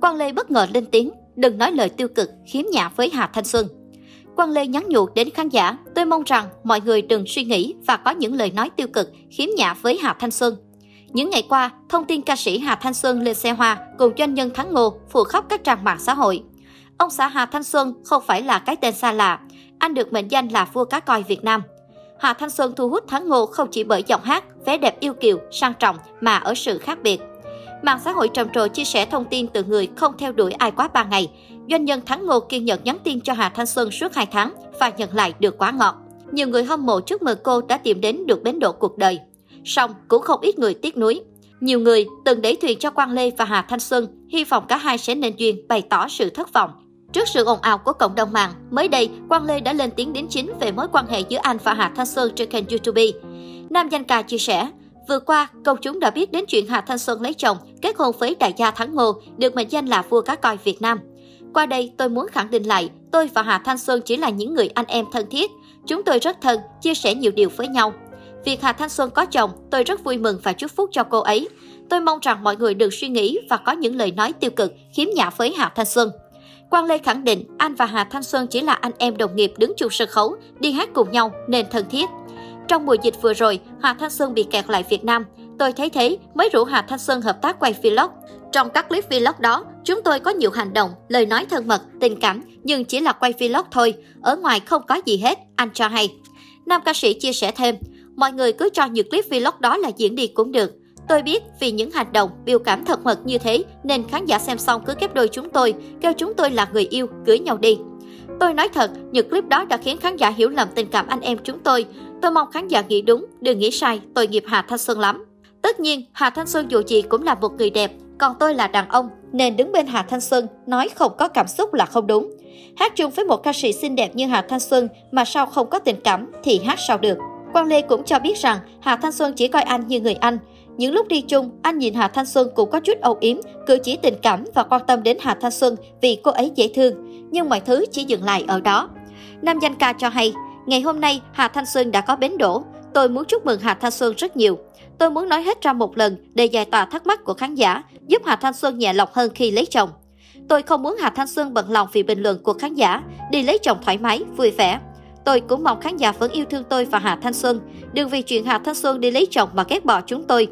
Quang Lê bất ngờ lên tiếng, đừng nói lời tiêu cực, khiếm nhã với Hà Thanh Xuân. Quang Lê nhắn nhủ đến khán giả, tôi mong rằng mọi người đừng suy nghĩ và có những lời nói tiêu cực, khiếm nhã với Hà Thanh Xuân. Những ngày qua, thông tin ca sĩ Hà Thanh Xuân lên xe hoa cùng doanh nhân Thắng Ngô phụ khắp các trang mạng xã hội. Ông xã Hà Thanh Xuân không phải là cái tên xa lạ, anh được mệnh danh là vua cá coi Việt Nam. Hà Thanh Xuân thu hút Thắng Ngô không chỉ bởi giọng hát, vẻ đẹp yêu kiều, sang trọng mà ở sự khác biệt. Mạng xã hội trầm trồ chia sẻ thông tin từ người không theo đuổi ai quá 3 ngày. Doanh nhân Thắng Ngô kiên nhẫn nhắn tin cho Hà Thanh Xuân suốt 2 tháng và nhận lại được quá ngọt. Nhiều người hâm mộ chúc mừng cô đã tìm đến được bến đỗ cuộc đời. Song cũng không ít người tiếc nuối. Nhiều người từng đẩy thuyền cho Quang Lê và Hà Thanh Xuân, hy vọng cả hai sẽ nên duyên, bày tỏ sự thất vọng. Trước sự ồn ào của cộng đồng mạng, mới đây, Quang Lê đã lên tiếng đến chính về mối quan hệ giữa anh và Hà Thanh Xuân trên kênh YouTube. Nam danh ca chia sẻ, Vừa qua, công chúng đã biết đến chuyện Hà Thanh Xuân lấy chồng, kết hôn với đại gia Thắng Ngô, được mệnh danh là vua cá coi Việt Nam. Qua đây, tôi muốn khẳng định lại, tôi và Hà Thanh Xuân chỉ là những người anh em thân thiết. Chúng tôi rất thân, chia sẻ nhiều điều với nhau. Việc Hà Thanh Xuân có chồng, tôi rất vui mừng và chúc phúc cho cô ấy. Tôi mong rằng mọi người đừng suy nghĩ và có những lời nói tiêu cực, khiếm nhã với Hà Thanh Xuân. Quang Lê khẳng định anh và Hà Thanh Xuân chỉ là anh em đồng nghiệp đứng chung sân khấu, đi hát cùng nhau nên thân thiết. Trong mùa dịch vừa rồi, Hà Thanh Xuân bị kẹt lại Việt Nam. Tôi thấy thế mới rủ Hà Thanh Xuân hợp tác quay vlog. Trong các clip vlog đó, chúng tôi có nhiều hành động, lời nói thân mật, tình cảm, nhưng chỉ là quay vlog thôi, ở ngoài không có gì hết, anh cho hay. Nam ca sĩ chia sẻ thêm, mọi người cứ cho những clip vlog đó là diễn đi cũng được. Tôi biết vì những hành động, biểu cảm thật mật như thế nên khán giả xem xong cứ kép đôi chúng tôi, kêu chúng tôi là người yêu, cưới nhau đi. Tôi nói thật, những clip đó đã khiến khán giả hiểu lầm tình cảm anh em chúng tôi. Tôi mong khán giả nghĩ đúng, đừng nghĩ sai, tội nghiệp Hà Thanh Xuân lắm. Tất nhiên, Hà Thanh Xuân dù gì cũng là một người đẹp, còn tôi là đàn ông, nên đứng bên Hà Thanh Xuân nói không có cảm xúc là không đúng. Hát chung với một ca sĩ xinh đẹp như Hà Thanh Xuân mà sao không có tình cảm thì hát sao được. Quang Lê cũng cho biết rằng Hà Thanh Xuân chỉ coi anh như người anh. Những lúc đi chung, anh nhìn Hà Thanh Xuân cũng có chút âu yếm, cử chỉ tình cảm và quan tâm đến Hà Thanh Xuân vì cô ấy dễ thương. Nhưng mọi thứ chỉ dừng lại ở đó. Nam danh ca cho hay, ngày hôm nay Hà Thanh Xuân đã có bến đổ, Tôi muốn chúc mừng Hà Thanh Xuân rất nhiều. Tôi muốn nói hết ra một lần để giải tỏa thắc mắc của khán giả, giúp Hà Thanh Xuân nhẹ lòng hơn khi lấy chồng. Tôi không muốn Hà Thanh Xuân bận lòng vì bình luận của khán giả, đi lấy chồng thoải mái, vui vẻ. Tôi cũng mong khán giả vẫn yêu thương tôi và Hà Thanh Xuân. Đừng vì chuyện Hà Thanh Xuân đi lấy chồng mà ghét bỏ chúng tôi.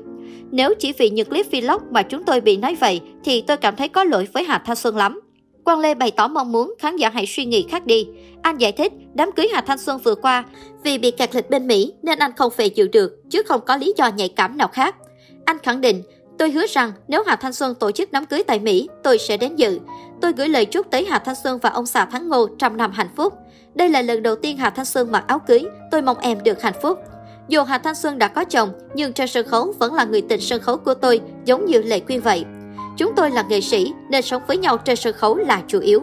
Nếu chỉ vì những clip vlog mà chúng tôi bị nói vậy thì tôi cảm thấy có lỗi với Hà Thanh Xuân lắm. Quang Lê bày tỏ mong muốn khán giả hãy suy nghĩ khác đi. Anh giải thích đám cưới Hà Thanh Xuân vừa qua vì bị kẹt lịch bên Mỹ nên anh không về chịu được chứ không có lý do nhạy cảm nào khác. Anh khẳng định Tôi hứa rằng nếu Hà Thanh Xuân tổ chức đám cưới tại Mỹ, tôi sẽ đến dự. Tôi gửi lời chúc tới Hà Thanh Xuân và ông xã Thắng Ngô trăm năm hạnh phúc. Đây là lần đầu tiên Hà Thanh Xuân mặc áo cưới, tôi mong em được hạnh phúc. Dù Hà Thanh Xuân đã có chồng, nhưng trên sân khấu vẫn là người tình sân khấu của tôi, giống như Lệ Quyên vậy. Chúng tôi là nghệ sĩ, nên sống với nhau trên sân khấu là chủ yếu.